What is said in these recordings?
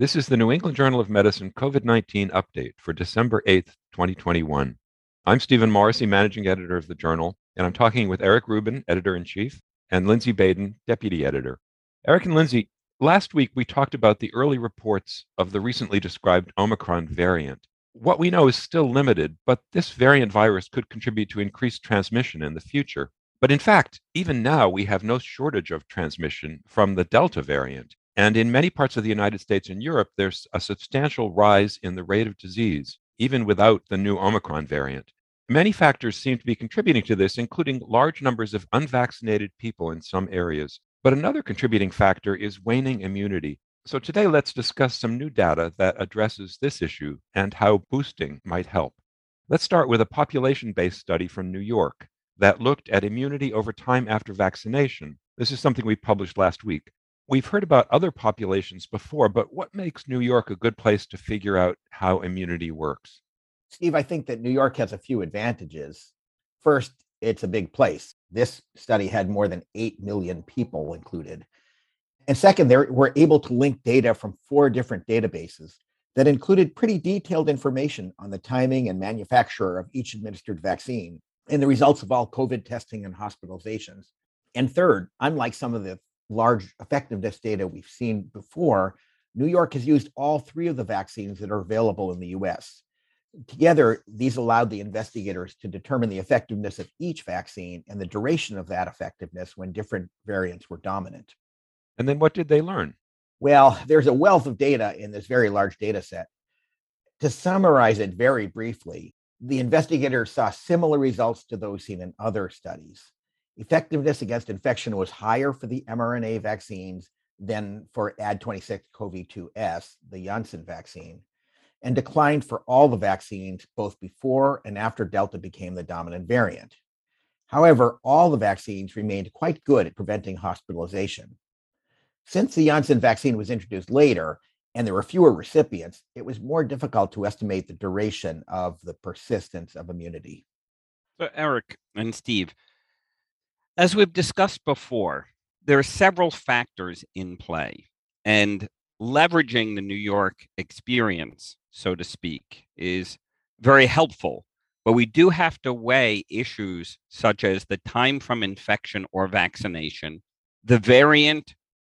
This is the New England Journal of Medicine COVID 19 update for December 8th, 2021. I'm Stephen Morrissey, managing editor of the journal, and I'm talking with Eric Rubin, editor in chief, and Lindsay Baden, deputy editor. Eric and Lindsay, last week we talked about the early reports of the recently described Omicron variant. What we know is still limited, but this variant virus could contribute to increased transmission in the future. But in fact, even now, we have no shortage of transmission from the Delta variant. And in many parts of the United States and Europe, there's a substantial rise in the rate of disease, even without the new Omicron variant. Many factors seem to be contributing to this, including large numbers of unvaccinated people in some areas. But another contributing factor is waning immunity. So today, let's discuss some new data that addresses this issue and how boosting might help. Let's start with a population based study from New York that looked at immunity over time after vaccination. This is something we published last week. We've heard about other populations before, but what makes New York a good place to figure out how immunity works? Steve, I think that New York has a few advantages. First, it's a big place. This study had more than 8 million people included. And second, they were able to link data from four different databases that included pretty detailed information on the timing and manufacturer of each administered vaccine and the results of all COVID testing and hospitalizations. And third, unlike some of the large effectiveness data we've seen before, New York has used all three of the vaccines that are available in the US. Together, these allowed the investigators to determine the effectiveness of each vaccine and the duration of that effectiveness when different variants were dominant. And then what did they learn? Well, there's a wealth of data in this very large data set. To summarize it very briefly, the investigators saw similar results to those seen in other studies effectiveness against infection was higher for the mRNA vaccines than for Ad26 CoV2S, the Janssen vaccine, and declined for all the vaccines both before and after Delta became the dominant variant. However, all the vaccines remained quite good at preventing hospitalization. Since the Janssen vaccine was introduced later and there were fewer recipients, it was more difficult to estimate the duration of the persistence of immunity. So, Eric and Steve, as we've discussed before, there are several factors in play, and leveraging the New York experience, so to speak, is very helpful. But we do have to weigh issues such as the time from infection or vaccination, the variant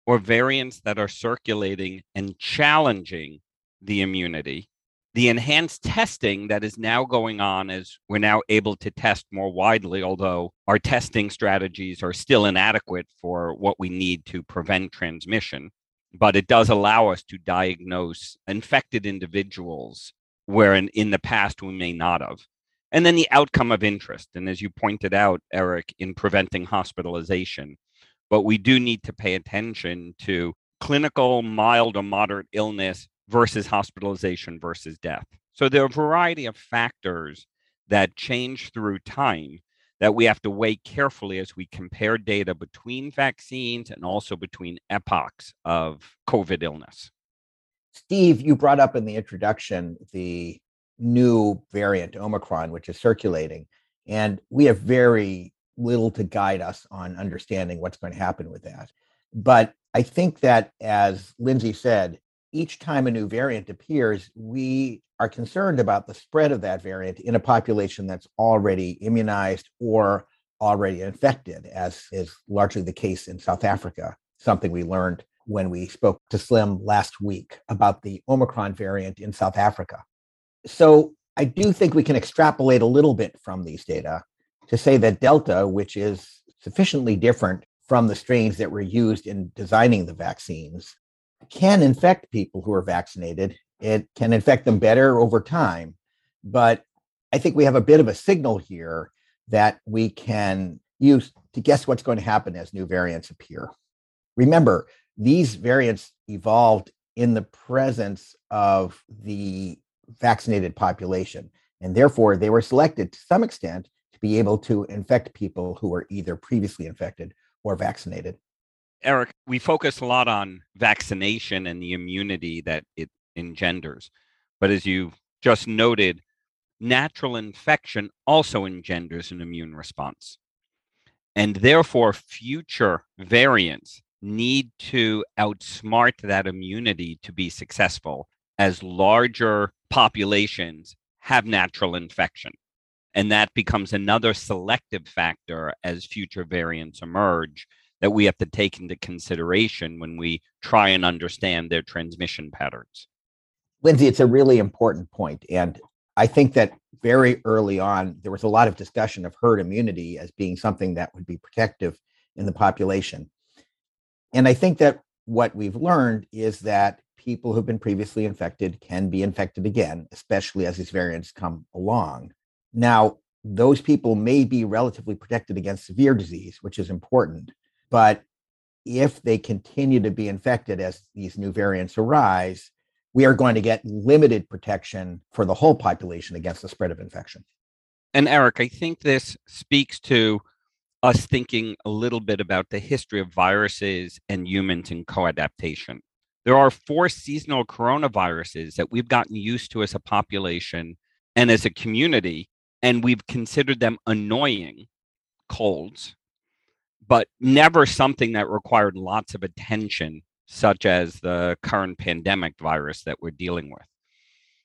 or variants that are circulating and challenging the immunity, the enhanced testing that is now going on as we're now able to test more widely, although our testing strategies are still inadequate for what we need to prevent transmission. But it does allow us to diagnose infected individuals where in, in the past we may not have. And then the outcome of interest. And as you pointed out, Eric, in preventing hospitalization. But we do need to pay attention to clinical mild or moderate illness versus hospitalization versus death. So there are a variety of factors that change through time that we have to weigh carefully as we compare data between vaccines and also between epochs of COVID illness. Steve, you brought up in the introduction the new variant Omicron, which is circulating, and we have very little to guide us on understanding what's going to happen with that. But I think that, as Lindsay said, each time a new variant appears, we are concerned about the spread of that variant in a population that's already immunized or already infected, as is largely the case in South Africa, something we learned when we spoke to Slim last week about the Omicron variant in South Africa. So I do think we can extrapolate a little bit from these data to say that Delta, which is sufficiently different from the strains that were used in designing the vaccines, can infect people who are vaccinated. It can infect them better over time. But I think we have a bit of a signal here that we can use to guess what's going to happen as new variants appear. Remember, these variants evolved in the presence of the vaccinated population, and therefore they were selected to some extent to be able to infect people who were either previously infected or vaccinated. Eric, we focus a lot on vaccination and the immunity that it engenders. But as you just noted, natural infection also engenders an immune response. And therefore, future variants need to outsmart that immunity to be successful as larger populations have natural infection. And that becomes another selective factor as future variants emerge that we have to take into consideration when we try and understand their transmission patterns. Lindsay, it's a really important point. And I think that very early on, there was a lot of discussion of herd immunity as being something that would be protective in the population. And I think that what we've learned is that people who've been previously infected can be infected again, especially as these variants come along. Now, those people may be relatively protected against severe disease, which is important. But if they continue to be infected as these new variants arise, we are going to get limited protection for the whole population against the spread of infection. And Eric, I think this speaks to us thinking a little bit about the history of viruses and humans and co-adaptation. There are four seasonal coronaviruses that we've gotten used to as a population and as a community, and we've considered them annoying colds, but never something that required lots of attention, such as the current pandemic virus that we're dealing with.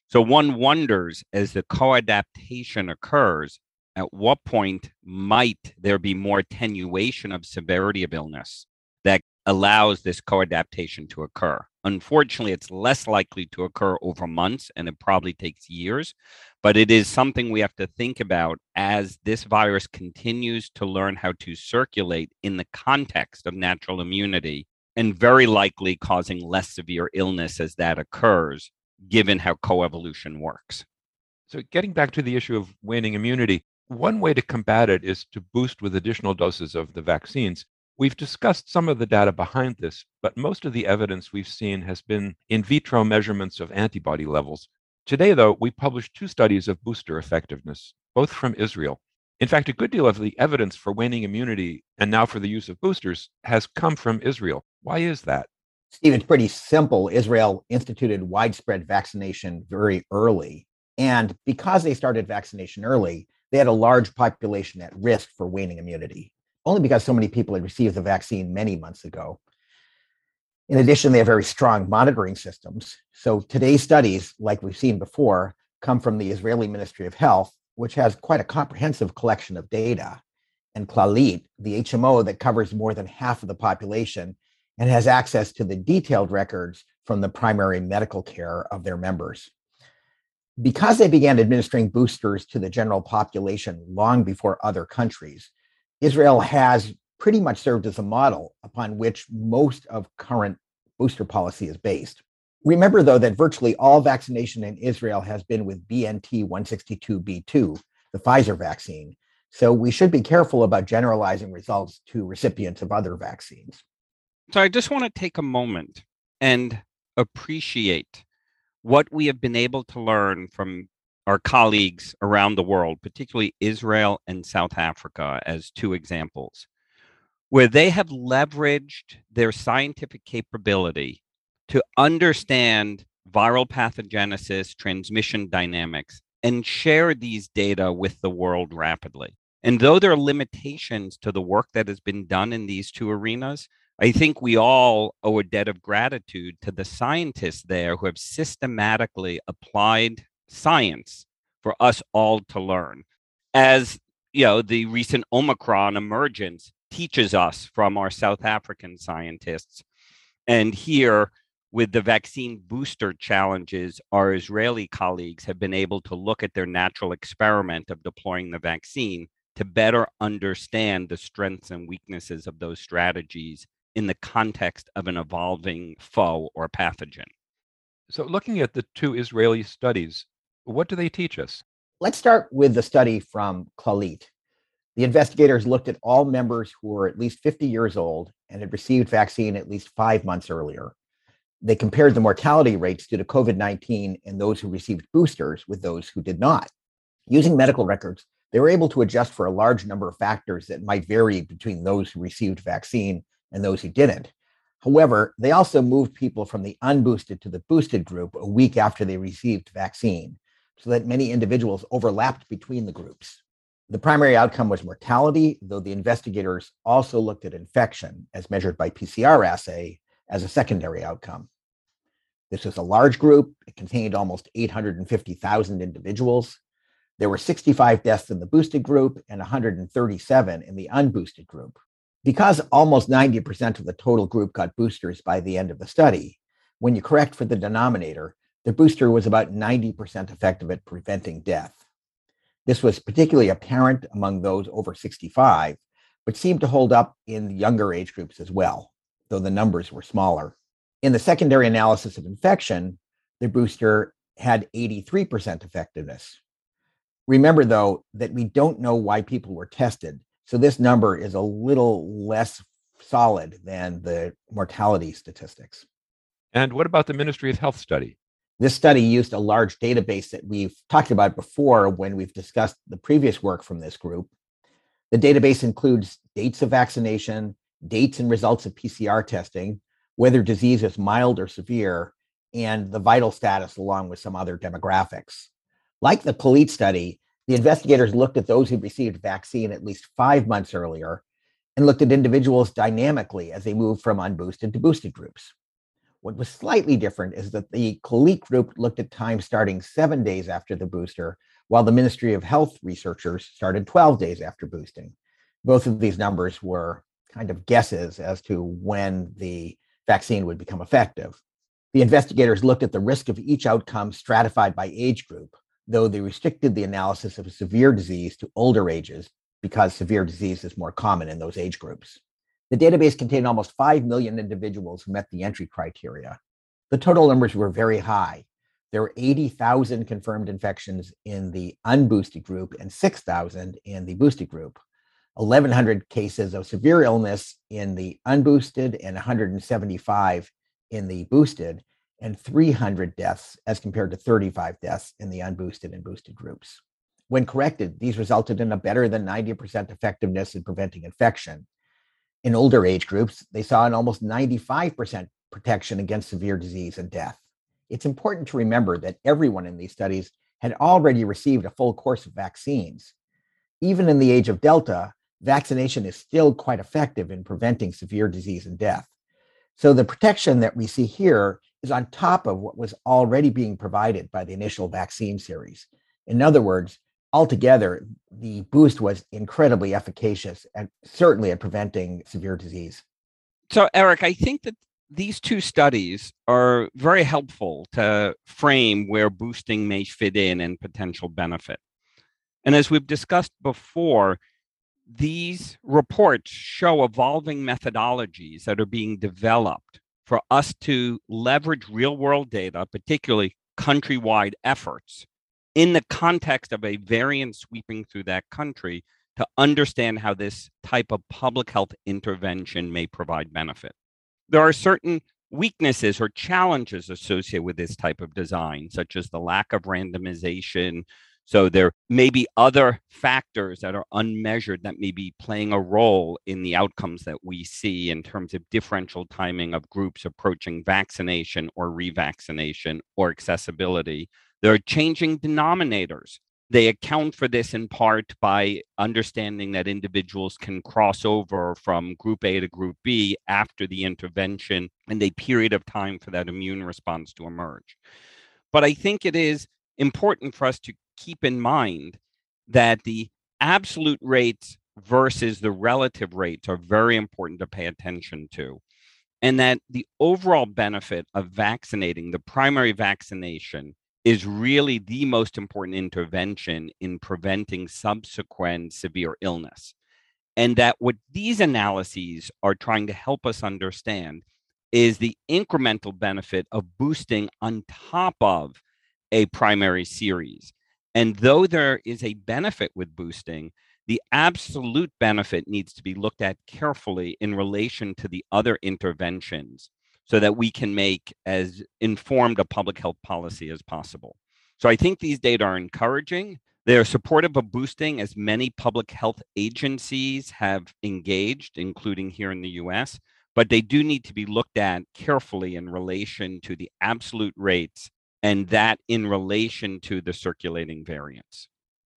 So one wonders as the co-adaptation occurs, at what point might there be more attenuation of severity of illness that allows this co-adaptation to occur? Unfortunately, it's less likely to occur over months and it probably takes years, but it is something we have to think about as this virus continues to learn how to circulate in the context of natural immunity and very likely causing less severe illness as that occurs, given how coevolution works. So, getting back to the issue of waning immunity, one way to combat it is to boost with additional doses of the vaccines. We've discussed some of the data behind this, but most of the evidence we've seen has been in vitro measurements of antibody levels. Today, though, we published two studies of booster effectiveness, both from Israel. In fact, a good deal of the evidence for waning immunity and now for the use of boosters has come from Israel. Why is that? Steve, it's pretty simple. Israel instituted widespread vaccination very early. And because they started vaccination early, they had a large population at risk for waning immunity, only because so many people had received the vaccine many months ago. In addition, they have very strong monitoring systems. So today's studies, like we've seen before, come from the Israeli Ministry of Health, which has quite a comprehensive collection of data, and Clalit, the HMO that covers more than half of the population and has access to the detailed records from the primary medical care of their members because they began administering boosters to the general population long before other countries, Israel has pretty much served as a model upon which most of current booster policy is based. Remember, though, that virtually all vaccination in Israel has been with BNT 162b2, the Pfizer vaccine. So we should be careful about generalizing results to recipients of other vaccines. So I just want to take a moment and appreciate what we have been able to learn from our colleagues around the world, particularly Israel and South Africa, as two examples, where they have leveraged their scientific capability to understand viral pathogenesis, transmission dynamics, and share these data with the world rapidly. And though there are limitations to the work that has been done in these two arenas, I think we all owe a debt of gratitude to the scientists there who have systematically applied science for us all to learn. As you know, the recent Omicron emergence teaches us from our South African scientists. And here, with the vaccine booster challenges, our Israeli colleagues have been able to look at their natural experiment of deploying the vaccine to better understand the strengths and weaknesses of those strategies in the context of an evolving foe or pathogen. So, looking at the two Israeli studies, what do they teach us? Let's start with the study from Clalit. The investigators looked at all members who were at least 50 years old and had received vaccine at least five months earlier. They compared the mortality rates due to COVID 19 in those who received boosters with those who did not. Using medical records, they were able to adjust for a large number of factors that might vary between those who received vaccine and those who didn't. However, they also moved people from the unboosted to the boosted group a week after they received vaccine, so that many individuals overlapped between the groups. The primary outcome was mortality, though the investigators also looked at infection as measured by PCR assay as a secondary outcome. This was a large group. It contained almost 850,000 individuals. There were 65 deaths in the boosted group and 137 in the unboosted group. Because almost 90% of the total group got boosters by the end of the study, when you correct for the denominator, the booster was about 90% effective at preventing death. This was particularly apparent among those over 65, but seemed to hold up in younger age groups as well, though the numbers were smaller. In the secondary analysis of infection, the booster had 83% effectiveness. Remember, though, that we don't know why people were tested. So this number is a little less solid than the mortality statistics. And what about the Ministry of Health study? This study used a large database that we've talked about before when we've discussed the previous work from this group. The database includes dates of vaccination, dates and results of PCR testing, whether disease is mild or severe, and the vital status, along with some other demographics. Like the Clalit study, the investigators looked at those who received vaccine at least five months earlier and looked at individuals dynamically as they moved from unboosted to boosted groups. What was slightly different is that the Clalit group looked at time starting seven days after the booster, while the Ministry of Health researchers started 12 days after boosting. Both of these numbers were kind of guesses as to when the vaccine would become effective. The investigators looked at the risk of each outcome stratified by age group, though they restricted the analysis of severe disease to older ages because severe disease is more common in those age groups. The database contained almost 5 million individuals who met the entry criteria. The total numbers were very high. There were 80,000 confirmed infections in the unboosted group and 6,000 in the boosted group. 1,100 cases of severe illness in the unboosted and 175 in the boosted, and 300 deaths as compared to 35 deaths in the unboosted and boosted groups. When corrected, these resulted in a better than 90% effectiveness in preventing infection in older age groups, they saw an almost 95% protection against severe disease and death. It's important to remember that everyone in these studies had already received a full course of vaccines. Even in the age of Delta, vaccination is still quite effective in preventing severe disease and death. So the protection that we see here is on top of what was already being provided by the initial vaccine series. In other words, altogether, the boost was incredibly efficacious and certainly at preventing severe disease. So, Eric, I think that these two studies are very helpful to frame where boosting may fit in and potential benefit. And as we've discussed before, these reports show evolving methodologies that are being developed for us to leverage real world data, particularly countrywide efforts, in the context of a variant sweeping through that country to understand how this type of public health intervention may provide benefit. There are certain weaknesses or challenges associated with this type of design, such as the lack of randomization. So there may be other factors that are unmeasured that may be playing a role in the outcomes that we see in terms of differential timing of groups approaching vaccination or revaccination or accessibility there are changing denominators. They account for this in part by understanding that individuals can cross over from group A to group B after the intervention and a period of time for that immune response to emerge. But I think it is important for us to keep in mind that the absolute rates versus the relative rates are very important to pay attention to. And that the overall benefit of vaccinating, the primary vaccination, is really the most important intervention in preventing subsequent severe illness. And that what these analyses are trying to help us understand is the incremental benefit of boosting on top of a primary series. And though there is a benefit with boosting, the absolute benefit needs to be looked at carefully in relation to the other interventions so that we can make as informed a public health policy as possible. So I think these data are encouraging. They are supportive of boosting as many public health agencies have engaged, including here in the US, but they do need to be looked at carefully in relation to the absolute rates and that in relation to the circulating variants.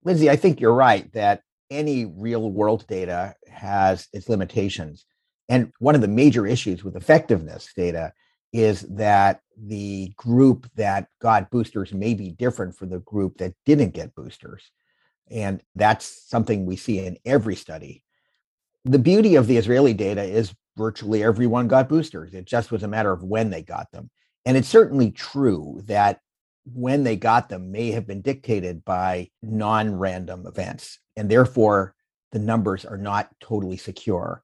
Lindsay, I think you're right that any real world data has its limitations. And one of the major issues with effectiveness data is that the group that got boosters may be different from the group that didn't get boosters. And that's something we see in every study. The beauty of the Israeli data is virtually everyone got boosters. It just was a matter of when they got them. And it's certainly true that when they got them may have been dictated by non random events. And therefore, the numbers are not totally secure.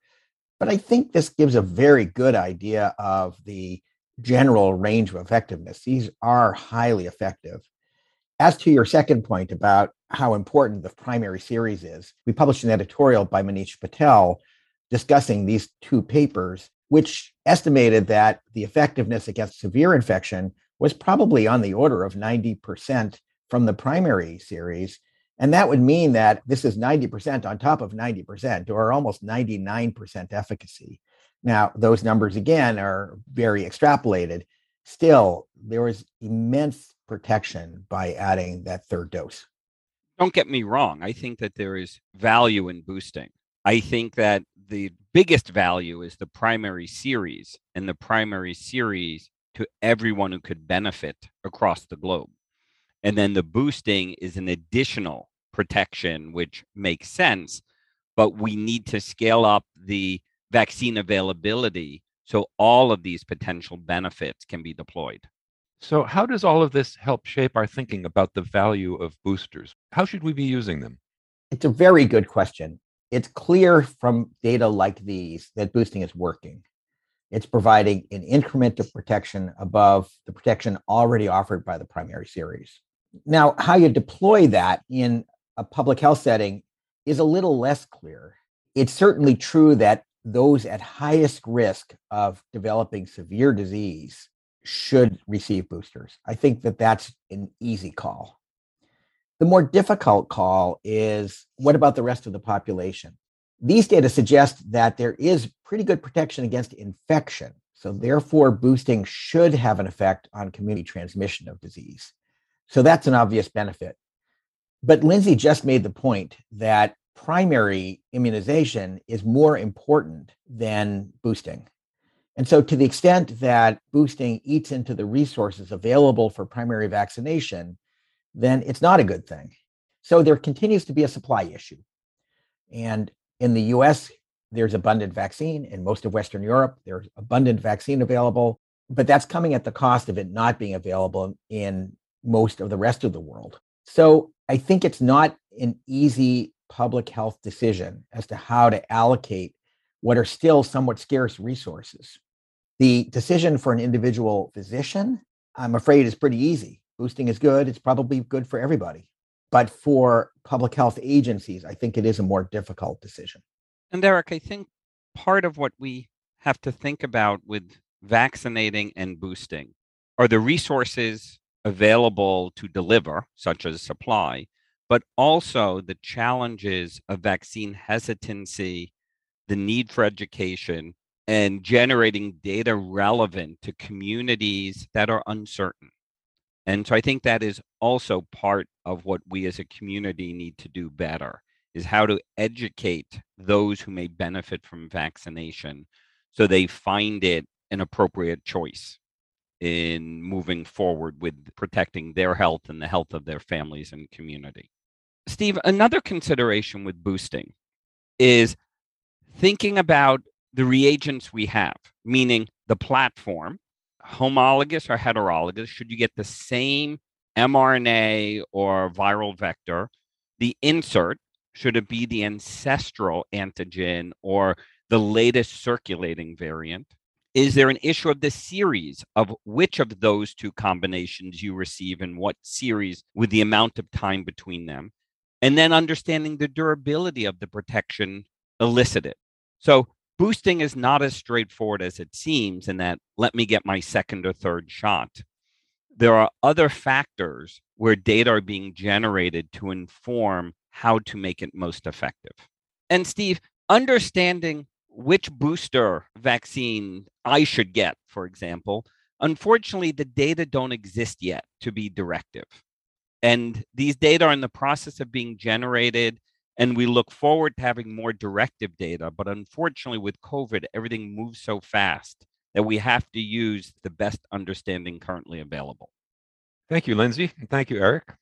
But I think this gives a very good idea of the general range of effectiveness. These are highly effective. As to your second point about how important the primary series is, we published an editorial by Manish Patel discussing these two papers, which estimated that the effectiveness against severe infection was probably on the order of 90% from the primary series. And that would mean that this is 90% on top of 90%, or almost 99% efficacy. Now, those numbers again are very extrapolated. Still, there was immense protection by adding that third dose. Don't get me wrong. I think that there is value in boosting. I think that the biggest value is the primary series and the primary series to everyone who could benefit across the globe. And then the boosting is an additional protection, which makes sense, but we need to scale up the vaccine availability so all of these potential benefits can be deployed. So, how does all of this help shape our thinking about the value of boosters? How should we be using them? It's a very good question. It's clear from data like these that boosting is working. It's providing an increment of protection above the protection already offered by the primary series. Now, how you deploy that in a public health setting is a little less clear. It's certainly true that those at highest risk of developing severe disease should receive boosters. I think that that's an easy call. The more difficult call is what about the rest of the population? These data suggest that there is pretty good protection against infection. So, therefore, boosting should have an effect on community transmission of disease. So, that's an obvious benefit. But Lindsay just made the point that primary immunization is more important than boosting. And so, to the extent that boosting eats into the resources available for primary vaccination, then it's not a good thing. So, there continues to be a supply issue. And in the US, there's abundant vaccine. In most of Western Europe, there's abundant vaccine available, but that's coming at the cost of it not being available in most of the rest of the world. So, I think it's not an easy public health decision as to how to allocate what are still somewhat scarce resources. The decision for an individual physician, I'm afraid, is pretty easy. Boosting is good, it's probably good for everybody. But for public health agencies, I think it is a more difficult decision. And Eric, I think part of what we have to think about with vaccinating and boosting are the resources available to deliver, such as supply, but also the challenges of vaccine hesitancy, the need for education, and generating data relevant to communities that are uncertain. And so I think that is also part of what we as a community need to do better is how to educate those who may benefit from vaccination so they find it an appropriate choice in moving forward with protecting their health and the health of their families and community. Steve, another consideration with boosting is thinking about the reagents we have, meaning the platform, homologous or heterologous, should you get the same mRNA or viral vector? The insert, should it be the ancestral antigen or the latest circulating variant? Is there an issue of the series of which of those two combinations you receive and what series with the amount of time between them? and then understanding the durability of the protection elicited. So boosting is not as straightforward as it seems in that let me get my second or third shot. There are other factors where data are being generated to inform how to make it most effective. And Steve, understanding which booster vaccine I should get, for example, unfortunately, the data don't exist yet to be directive. And these data are in the process of being generated. And we look forward to having more directive data. But unfortunately, with COVID, everything moves so fast that we have to use the best understanding currently available. Thank you, Lindsay. And thank you, Eric.